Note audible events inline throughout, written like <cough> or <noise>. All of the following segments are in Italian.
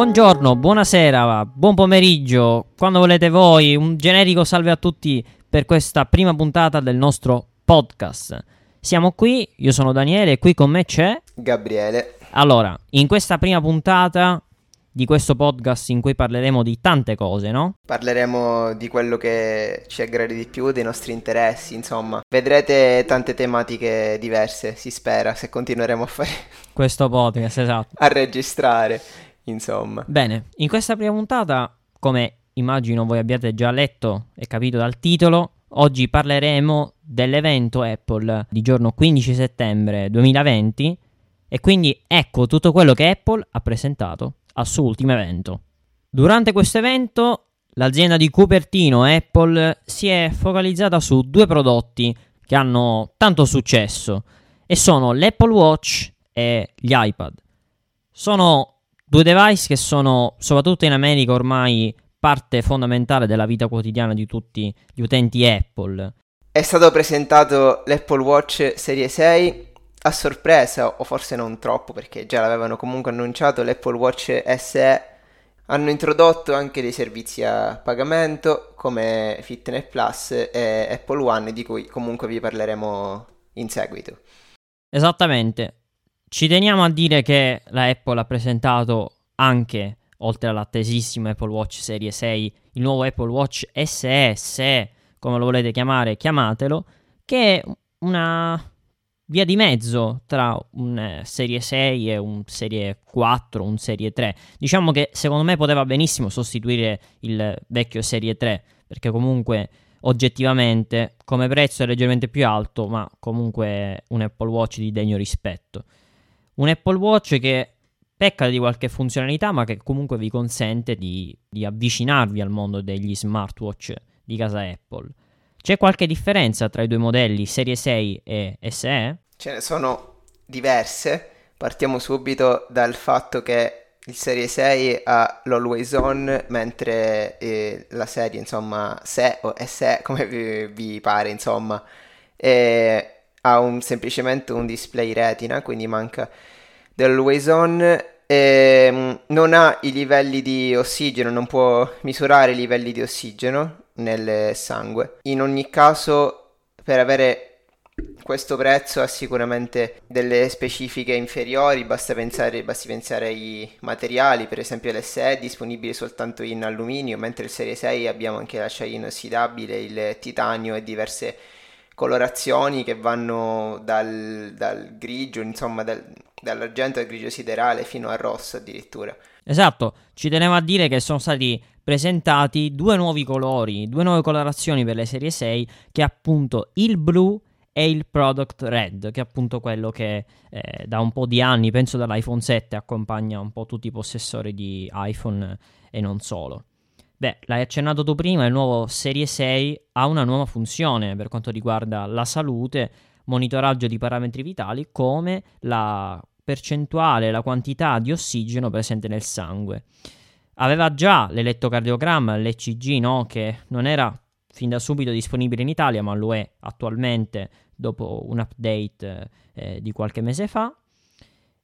buongiorno, buonasera, buon pomeriggio, quando volete voi, un generico salve a tutti per questa prima puntata del nostro podcast. Siamo qui, io sono Daniele e qui con me c'è Gabriele. Allora, in questa prima puntata di questo podcast in cui parleremo di tante cose, no? Parleremo di quello che ci aggrada di più, dei nostri interessi, insomma. Vedrete tante tematiche diverse, si spera, se continueremo a fare questo podcast, esatto. A registrare, insomma. Bene, in questa prima puntata, come immagino voi abbiate già letto e capito dal titolo, oggi parleremo dell'evento Apple di giorno 15 settembre 2020 e quindi ecco tutto quello che Apple ha presentato al suo ultimo evento. Durante questo evento l'azienda di Cupertino Apple si è focalizzata su due prodotti che hanno tanto successo e sono l'Apple Watch e gli iPad. Sono due device che sono soprattutto in America ormai parte fondamentale della vita quotidiana di tutti gli utenti Apple. È stato presentato l'Apple Watch Serie 6 a sorpresa, o forse non troppo perché già l'avevano comunque annunciato, l'Apple Watch SE hanno introdotto anche dei servizi a pagamento come Fitness Plus e Apple One di cui comunque vi parleremo in seguito. Esattamente. Ci teniamo a dire che la Apple ha presentato anche, oltre all'attesissimo Apple Watch Serie 6, il nuovo Apple Watch SE, come lo volete chiamare, chiamatelo, che è una via di mezzo tra un eh, Serie 6 e un Serie 4, un Serie 3. Diciamo che secondo me poteva benissimo sostituire il vecchio Serie 3, perché comunque oggettivamente come prezzo è leggermente più alto, ma comunque un Apple Watch di degno rispetto. Un Apple Watch che pecca di qualche funzionalità, ma che comunque vi consente di, di avvicinarvi al mondo degli smartwatch di casa Apple. C'è qualche differenza tra i due modelli Serie 6 e SE? Ce ne sono diverse. Partiamo subito dal fatto che il Serie 6 ha l'Always On, mentre eh, la serie, insomma, SE o SE, come vi, vi pare, insomma, eh, ha un, semplicemente un display retina, quindi manca dell'Always On. Eh, non ha i livelli di ossigeno, non può misurare i livelli di ossigeno nel sangue. In ogni caso, per avere questo prezzo ha sicuramente delle specifiche inferiori, basta pensare, basti pensare ai materiali, per esempio l'SE è disponibile soltanto in alluminio, mentre il Serie 6 abbiamo anche l'acciaio inossidabile, il titanio e diverse colorazioni che vanno dal, dal grigio, insomma dal, dall'argento al grigio siderale fino al rosso addirittura. Esatto, ci tenevo a dire che sono stati presentati due nuovi colori, due nuove colorazioni per le serie 6, che è appunto il blu e il product red, che è appunto quello che eh, da un po' di anni, penso dall'iPhone 7, accompagna un po' tutti i possessori di iPhone e non solo. Beh, l'hai accennato tu prima, il nuovo Serie 6 ha una nuova funzione per quanto riguarda la salute, monitoraggio di parametri vitali come la percentuale, la quantità di ossigeno presente nel sangue. Aveva già l'elettrocardiogramma, l'ECG, no? che non era fin da subito disponibile in Italia, ma lo è attualmente dopo un update eh, di qualche mese fa.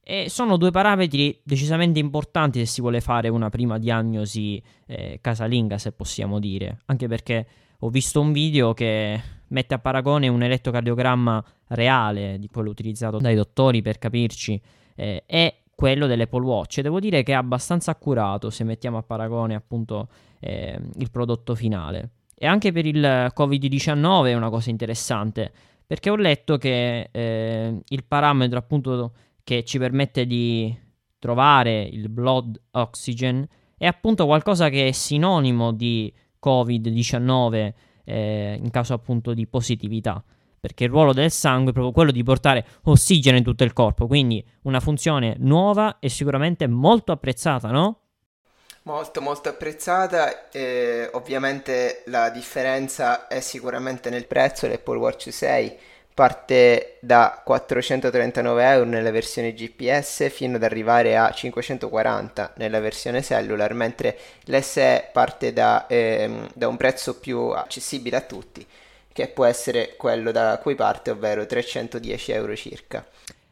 E sono due parametri decisamente importanti se si vuole fare una prima diagnosi eh, casalinga, se possiamo dire. Anche perché ho visto un video che mette a paragone un elettrocardiogramma reale di quello utilizzato dai dottori per capirci eh, e quello dell'Apple Watch. E devo dire che è abbastanza accurato se mettiamo a paragone appunto eh, il prodotto finale. E anche per il Covid-19 è una cosa interessante, perché ho letto che eh, il parametro appunto che ci permette di trovare il blood oxygen è appunto qualcosa che è sinonimo di Covid-19 eh, in caso appunto di positività perché il ruolo del sangue è proprio quello di portare ossigeno in tutto il corpo, quindi una funzione nuova e sicuramente molto apprezzata, no? Molto molto apprezzata, eh, ovviamente la differenza è sicuramente nel prezzo, l'Apple Watch 6 parte da 439 euro nella versione GPS fino ad arrivare a 540 nella versione cellular, mentre l'SE parte da, eh, da un prezzo più accessibile a tutti, che può essere quello da cui parte, ovvero 310 euro circa.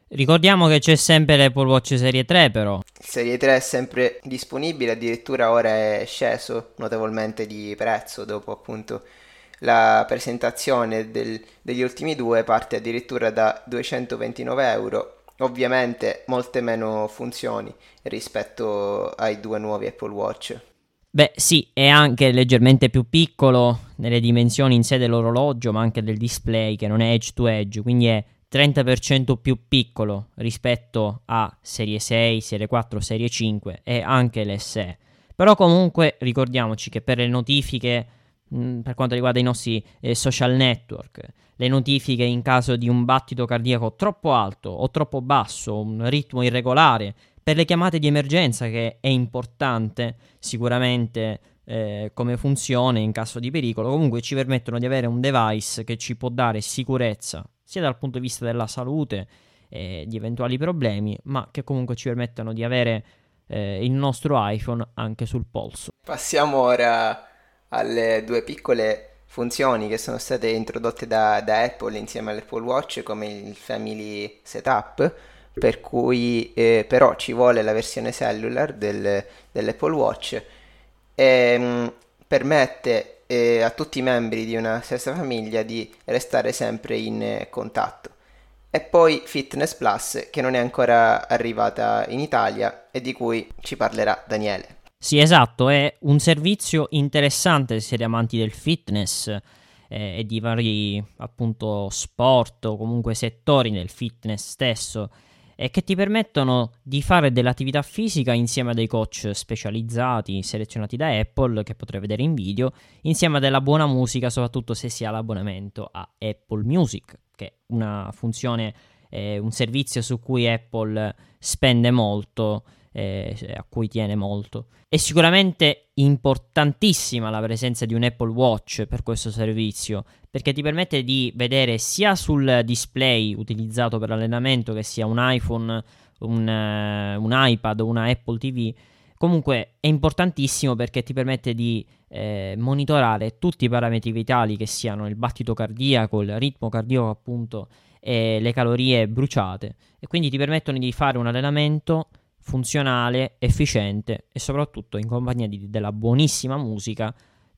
Ricordiamo che c'è sempre l'Apple Watch Serie 3 però. Serie 3 è sempre disponibile, addirittura ora è sceso notevolmente di prezzo dopo appunto la presentazione del, degli ultimi due, parte addirittura da 229 euro, ovviamente molte meno funzioni rispetto ai due nuovi Apple Watch. Beh sì, è anche leggermente più piccolo nelle dimensioni in sé dell'orologio, ma anche del display che non è edge to edge, quindi è 30% più piccolo rispetto a serie 6, serie 4, serie 5 e anche l'SE. Però comunque ricordiamoci che per le notifiche mm, per quanto riguarda i nostri eh, social network, le notifiche in caso di un battito cardiaco troppo alto o troppo basso, un ritmo irregolare, per le chiamate di emergenza che è importante sicuramente eh, come funzione in caso di pericolo, comunque ci permettono di avere un device che ci può dare sicurezza sia dal punto di vista della salute e di eventuali problemi, ma che comunque ci permettono di avere eh, il nostro iPhone anche sul polso. Passiamo ora alle due piccole funzioni che sono state introdotte da, da Apple insieme all'Apple Watch come il Family Setup per cui eh, però ci vuole la versione cellular del, dell'Apple Watch e mh, mm, permette eh, a tutti i membri di una stessa famiglia di restare sempre in eh, contatto. E poi Fitness Plus che non è ancora arrivata in Italia e di cui ci parlerà Daniele. Sì, esatto, è un servizio interessante se siete amanti del fitness eh, e di vari appunto sport o comunque settori nel fitness stesso e che ti permettono di fare dell'attività fisica insieme a dei coach specializzati selezionati da Apple che potrei vedere in video, insieme a della buona musica, soprattutto se si ha l'abbonamento a Apple Music, che è una funzione, eh, un servizio su cui Apple spende molto eh, a cui tiene molto. È sicuramente importantissima la presenza di un Apple Watch per questo servizio, perché ti permette di vedere sia sul display utilizzato per l'allenamento, che sia un iPhone, un, uh, un iPad o una Apple TV, comunque è importantissimo perché ti permette di eh, monitorare tutti i parametri vitali che siano il battito cardiaco, il ritmo cardiaco appunto e le calorie bruciate e quindi ti permettono di fare un allenamento funzionale, efficiente e soprattutto in compagnia di, della buonissima musica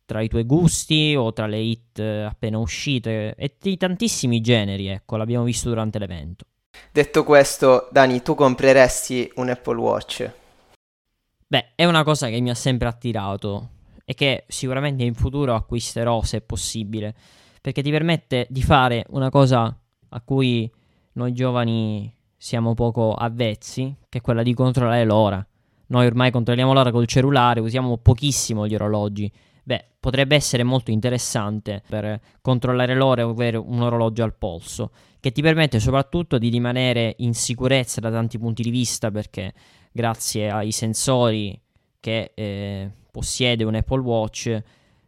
tra i tuoi gusti o tra le hit eh, appena uscite e di tantissimi generi, ecco, l'abbiamo visto durante l'evento. Detto questo, Dani, tu compreresti un Apple Watch? Beh, è una cosa che mi ha sempre attirato e che sicuramente in futuro acquisterò se possibile, perché ti permette di fare una cosa a cui noi giovani siamo poco avvezzi, che è quella di controllare l'ora. Noi ormai controlliamo l'ora col cellulare, usiamo pochissimo gli orologi. Beh, potrebbe essere molto interessante per controllare l'ora e avere un orologio al polso, che ti permette soprattutto di rimanere in sicurezza da tanti punti di vista, perché grazie ai sensori che eh, possiede un Apple Watch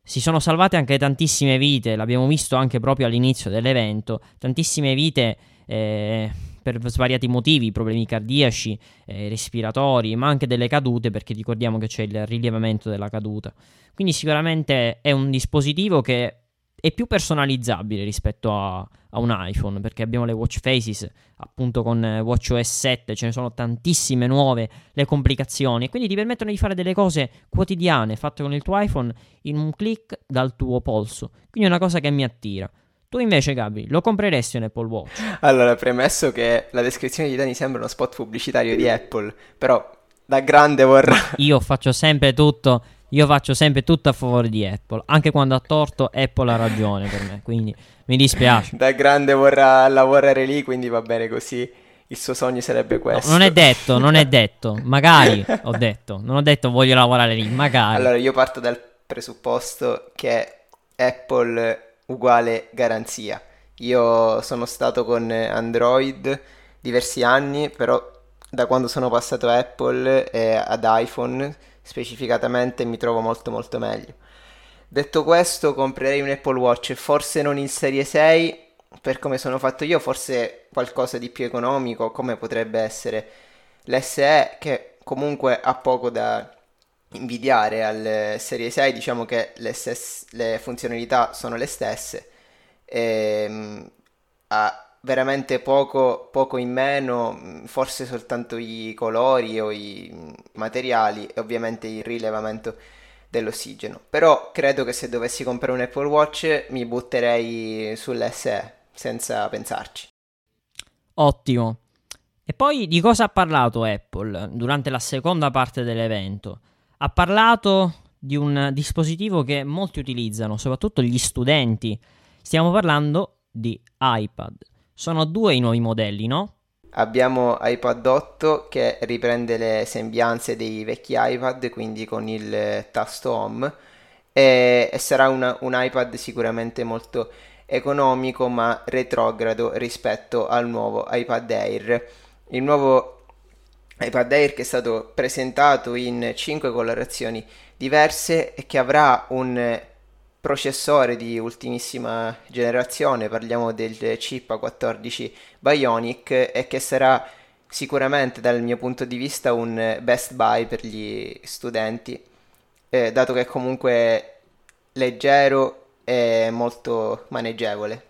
si sono salvate anche tantissime vite, l'abbiamo visto anche proprio all'inizio dell'evento, tantissime vite eh, per svariati motivi, problemi cardiaci, eh, respiratori, ma anche delle cadute, perché ricordiamo che c'è il rilevamento della caduta. Quindi sicuramente è un dispositivo che è più personalizzabile rispetto a, a, un iPhone perché abbiamo le watch faces appunto con WatchOS 7 ce ne sono tantissime nuove le complicazioni. E quindi ti permettono di fare delle cose quotidiane fatte con il tuo iPhone in un click dal tuo polso. Quindi è una cosa che mi attira tu invece, Gabri, lo compreresti un Apple Watch? Allora, premesso che la descrizione di Dani sembra uno spot pubblicitario di Apple, però da grande vorrà... <laughs> Io faccio sempre tutto, io faccio sempre tutto a favore di Apple, anche quando ha torto Apple ha ragione per me, quindi mi dispiace. da grande vorrà lavorare lì, quindi va bene così. Il suo sogno sarebbe questo. No, non è detto, non è <laughs> detto. Magari ho detto, non ho detto voglio lavorare lì, magari. Allora, io parto dal presupposto che Apple uguale garanzia. Io sono stato con Android diversi anni, però da quando sono passato a Apple e ad iPhone specificatamente mi trovo molto molto meglio. Detto questo, comprerei un Apple Watch, forse non il Serie 6 per come sono fatto io, forse qualcosa di più economico, come potrebbe essere l'SE che comunque ha poco da invidiare al Serie 6, diciamo che le, stesse, le funzionalità sono le stesse. E, ehm, ha veramente poco, poco in meno, forse soltanto i colori o i materiali e ovviamente il rilevamento dell'ossigeno. Però credo che se dovessi comprare un Apple Watch mi butterei sull'SE senza pensarci. Ottimo. E poi di cosa ha parlato Apple durante la seconda parte dell'evento? Ha parlato di un dispositivo che molti utilizzano, soprattutto gli studenti. Stiamo parlando di iPad. Sono due i nuovi modelli, no? Abbiamo iPad 8 che riprende le sembianze dei vecchi iPad, quindi con il tasto home, e, e sarà una, un iPad sicuramente molto economico ma retrogrado rispetto al nuovo iPad Air. Il nuovo iPad Air che è stato presentato in 5 colorazioni diverse e che avrà un processore di ultimissima generazione, parliamo del chip A14 Bionic e che sarà sicuramente dal mio punto di vista un best buy per gli studenti, eh, dato che è comunque leggero e molto maneggevole.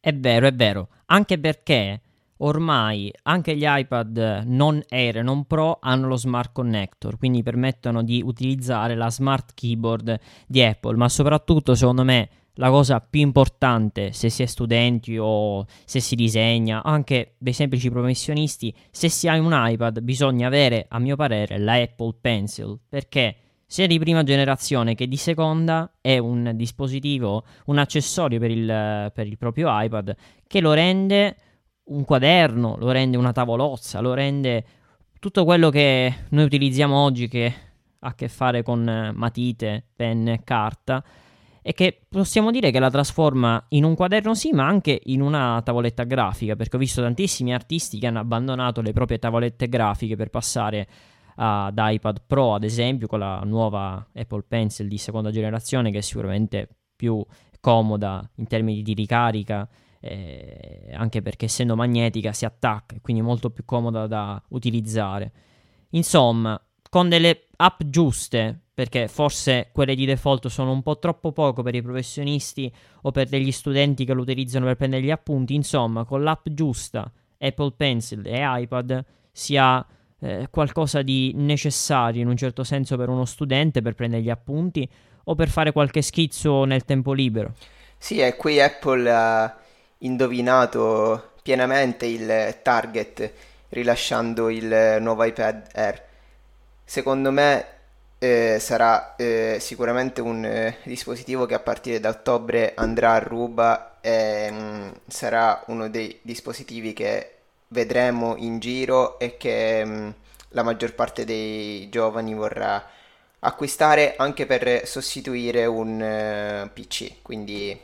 È vero, è vero, anche perché ormai anche gli iPad non Air e non Pro hanno lo Smart Connector, quindi permettono di utilizzare la Smart Keyboard di Apple, ma soprattutto secondo me la cosa più importante se si è studenti o se si disegna, anche dei semplici professionisti, se si ha un iPad bisogna avere, a mio parere, la Apple Pencil, perché sia di prima generazione che di seconda è un dispositivo, un accessorio per il, per il proprio iPad che lo rende un quaderno, lo rende una tavolozza, lo rende tutto quello che noi utilizziamo oggi che ha a che fare con matite, penne, carta e che possiamo dire che la trasforma in un quaderno sì, ma anche in una tavoletta grafica, perché ho visto tantissimi artisti che hanno abbandonato le proprie tavolette grafiche per passare ad iPad Pro, ad esempio, con la nuova Apple Pencil di seconda generazione che è sicuramente più comoda in termini di ricarica eh, anche perché essendo magnetica si attacca e quindi molto più comoda da utilizzare. Insomma, con delle app giuste, perché forse quelle di default sono un po' troppo poco per i professionisti o per degli studenti che lo utilizzano per prendere gli appunti, insomma, con l'app giusta, Apple Pencil e iPad, si ha eh, qualcosa di necessario in un certo senso per uno studente per prendere gli appunti o per fare qualche schizzo nel tempo libero. Sì, e qui Apple ha indovinato pienamente il target rilasciando il nuovo iPad Air. Secondo me eh, sarà eh, sicuramente un eh, dispositivo che a partire da ottobre andrà a ruba e mh, mm, sarà uno dei dispositivi che vedremo in giro e che mh, mm, la maggior parte dei giovani vorrà acquistare anche per sostituire un eh, PC. Quindi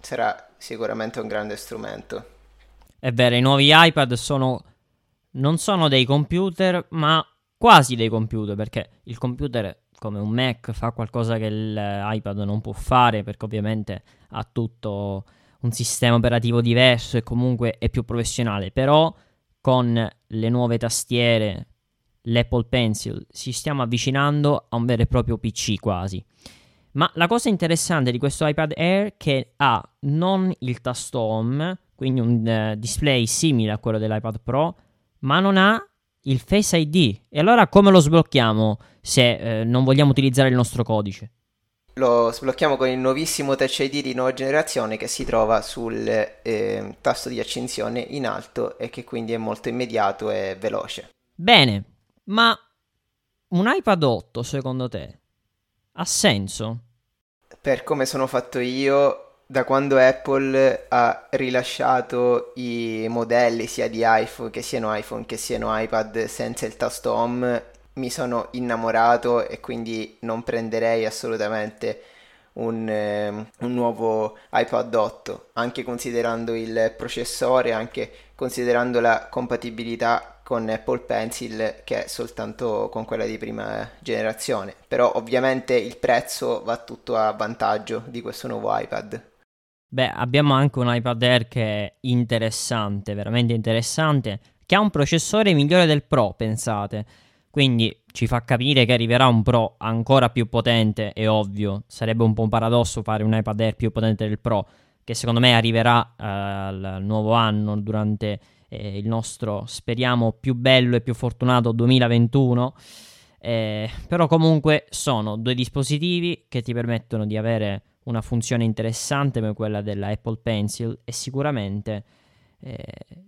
sarà sicuramente un grande strumento. È vero, i nuovi iPad sono non sono dei computer, ma quasi dei computer, perché il computer come un Mac fa qualcosa che l'iPad non può fare, perché ovviamente ha tutto un sistema operativo diverso e comunque è più professionale, però con le nuove tastiere, l'Apple Pencil, ci stiamo avvicinando a un vero e proprio PC quasi. Ma la cosa interessante di questo iPad Air è che ha non il tasto home, quindi un uh, display simile a quello dell'iPad Pro, ma non ha il Face ID. E allora come lo sblocchiamo se eh, non vogliamo utilizzare il nostro codice? Lo sblocchiamo con il nuovissimo Touch ID di nuova generazione che si trova sul eh, tasto di accensione in alto e che quindi è molto immediato e veloce. Bene, ma un iPad 8 secondo te ha senso? Per come sono fatto io, da quando Apple ha rilasciato i modelli sia di iPhone che siano iPhone che siano iPad senza il tasto home, mi sono innamorato e quindi non prenderei assolutamente un, eh, un, nuovo iPad 8, anche considerando il processore, anche considerando la compatibilità con Apple Pencil che soltanto con quella di prima generazione. Però ovviamente il prezzo va tutto a vantaggio di questo nuovo iPad. Beh, abbiamo anche un iPad Air che è interessante, veramente interessante, che ha un processore migliore del Pro, pensate. Quindi ci fa capire che arriverà un Pro ancora più potente, è ovvio. Sarebbe un po' un paradosso fare un iPad Air più potente del Pro, che secondo me arriverà eh, al nuovo anno durante eh, il nostro, speriamo, più bello e più fortunato 2021. Eh, però comunque sono due dispositivi che ti permettono di avere una funzione interessante come quella della Apple Pencil e sicuramente eh,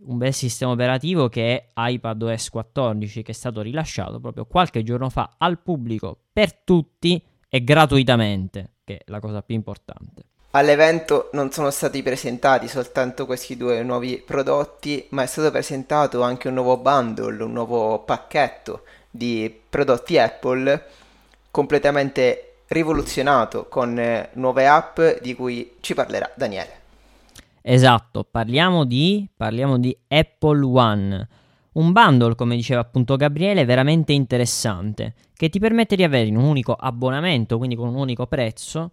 un bel sistema operativo che è iPadOS 14 che è stato rilasciato proprio qualche giorno fa al pubblico per tutti e gratuitamente, che è la cosa più importante. All'evento non sono stati presentati soltanto questi due nuovi prodotti, ma è stato presentato anche un nuovo bundle, un nuovo pacchetto di prodotti Apple completamente rivoluzionato con eh, nuove app di cui ci parlerà Daniele. Esatto, parliamo di, parliamo di Apple One, un bundle, come diceva appunto Gabriele, veramente interessante, che ti permette di avere in un unico abbonamento, quindi con un unico prezzo,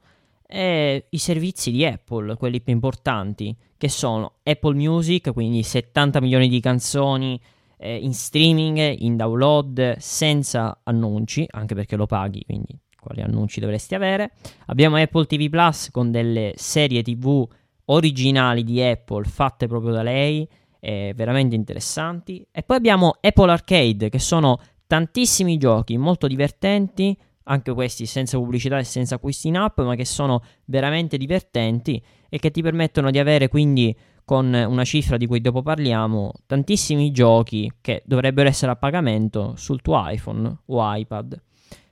eh, i servizi di Apple, quelli più importanti, che sono Apple Music, quindi 70 milioni di canzoni eh, in streaming, in download, senza annunci, anche perché lo paghi, quindi quali annunci dovresti avere. Abbiamo Apple TV Plus con delle serie TV originali di Apple fatte proprio da lei, eh, veramente interessanti. E poi abbiamo Apple Arcade, che sono tantissimi giochi molto divertenti, anche questi senza pubblicità e senza acquisti in app, ma che sono veramente divertenti e che ti permettono di avere quindi con una cifra di cui dopo parliamo, tantissimi giochi che dovrebbero essere a pagamento sul tuo iPhone o iPad.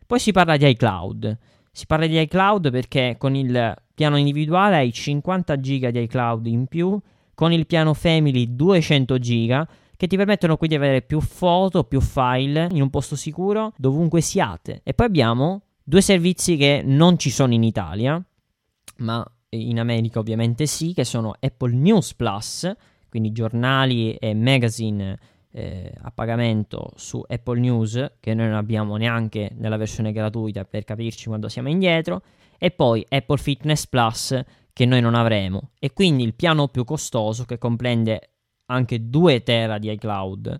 Poi si parla di iCloud. Si parla di iCloud perché con il piano individuale hai 50 GB di iCloud in più, con il piano Family 200 GB che ti permettono quindi di avere più foto, più file in un posto sicuro dovunque siate. E poi abbiamo due servizi che non ci sono in Italia, ma in America ovviamente sì, che sono Apple News Plus, quindi giornali e magazine eh, a pagamento su Apple News, che noi non abbiamo neanche nella versione gratuita per capirci quando siamo indietro, e poi Apple Fitness Plus, che noi non avremo. E quindi il piano più costoso, che comprende anche 2 tera di iCloud,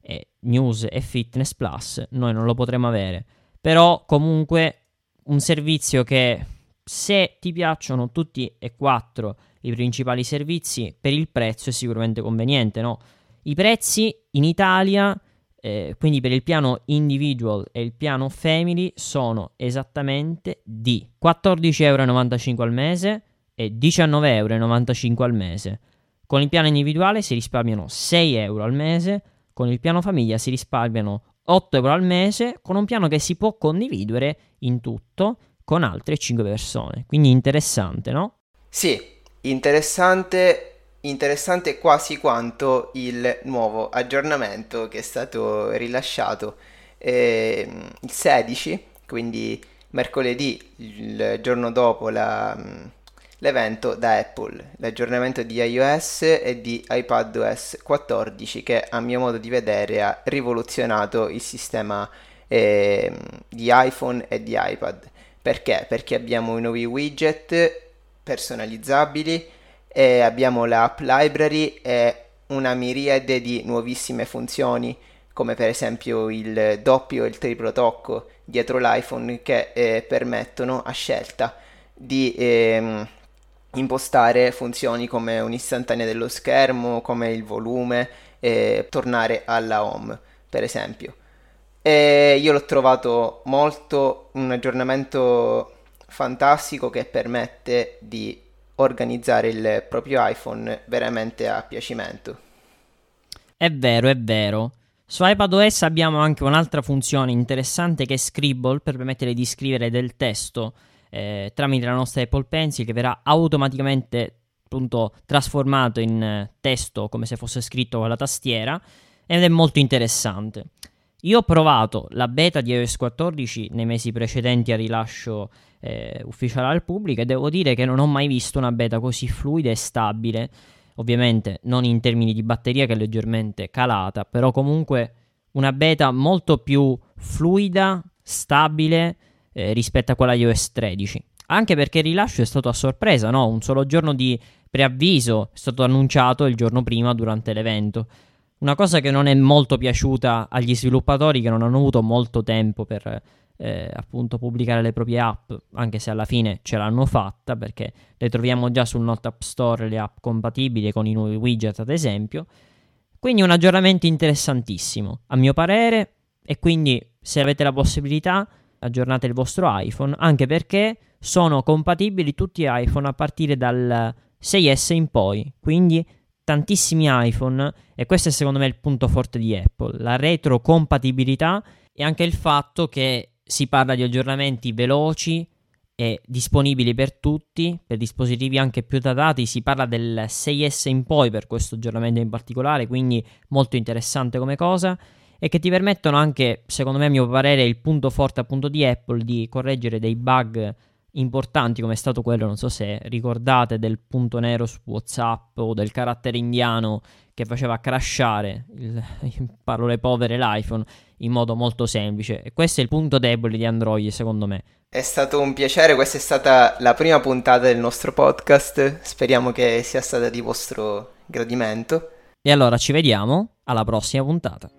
e News e Fitness Plus, noi non lo potremo avere. Però comunque un servizio che se ti piacciono tutti e quattro i principali servizi, per il prezzo è sicuramente conveniente, no? I prezzi in Italia, eh, quindi per il piano individual e il piano family, sono esattamente di 14,95€ al mese e 19,95€ al mese. Con il piano individuale si risparmiano 6 euro al mese, con il piano famiglia si risparmiano 8 euro al mese, con un piano che si può condividere in tutto con altre 5 persone. Quindi interessante, no? Sì, interessante, interessante quasi quanto il nuovo aggiornamento che è stato rilasciato eh, il 16, quindi mercoledì, il giorno dopo la l'evento da Apple, l'aggiornamento di iOS e di iPadOS 14 che a mio modo di vedere ha rivoluzionato il sistema eh, di iPhone e di iPad. Perché? Perché abbiamo i nuovi widget personalizzabili abbiamo l'app library e una miriade di nuovissime funzioni come per esempio il doppio e il triplo tocco dietro l'iPhone che eh, permettono a scelta di ehm, impostare funzioni come un'istantanea dello schermo, come il volume e tornare alla home, per esempio. E io l'ho trovato molto un aggiornamento fantastico che permette di organizzare il proprio iPhone veramente a piacimento. È vero, è vero. Su iPadOS abbiamo anche un'altra funzione interessante che è Scribble per permettere di scrivere del testo eh, tramite la nostra Apple Pencil che verrà automaticamente appunto trasformato in eh, testo come se fosse scritto con la tastiera ed è molto interessante. Io ho provato la beta di iOS 14 nei mesi precedenti al rilascio eh, ufficiale al pubblico e devo dire che non ho mai visto una beta così fluida e stabile. Ovviamente non in termini di batteria che è leggermente calata, però comunque una beta molto più fluida, stabile eh, rispetto a quella iOS 13. Anche perché il rilascio è stato a sorpresa, no? Un solo giorno di preavviso è stato annunciato il giorno prima durante l'evento. Una cosa che non è molto piaciuta agli sviluppatori che non hanno avuto molto tempo per eh, appunto pubblicare le proprie app, anche se alla fine ce l'hanno fatta perché le troviamo già sul Note App Store le app compatibili con i nuovi widget ad esempio. Quindi un aggiornamento interessantissimo, a mio parere, e quindi se avete la possibilità aggiornate il vostro iPhone, anche perché sono compatibili tutti iPhone a partire dal 6S in poi, quindi tantissimi iPhone e questo è secondo me il punto forte di Apple, la retrocompatibilità e anche il fatto che si parla di aggiornamenti veloci e disponibili per tutti, per dispositivi anche più datati, si parla del 6S in poi per questo aggiornamento in particolare, quindi molto interessante come cosa e che ti permettono anche, secondo me a mio parere, il punto forte appunto di Apple di correggere dei bug importanti come è stato quello, non so se ricordate, del punto nero su WhatsApp o del carattere indiano che faceva crashare, il, <laughs> in parole povere, l'iPhone in modo molto semplice. E questo è il punto debole di Android, secondo me. È stato un piacere, questa è stata la prima puntata del nostro podcast, speriamo che sia stata di vostro gradimento. E allora ci vediamo alla prossima puntata.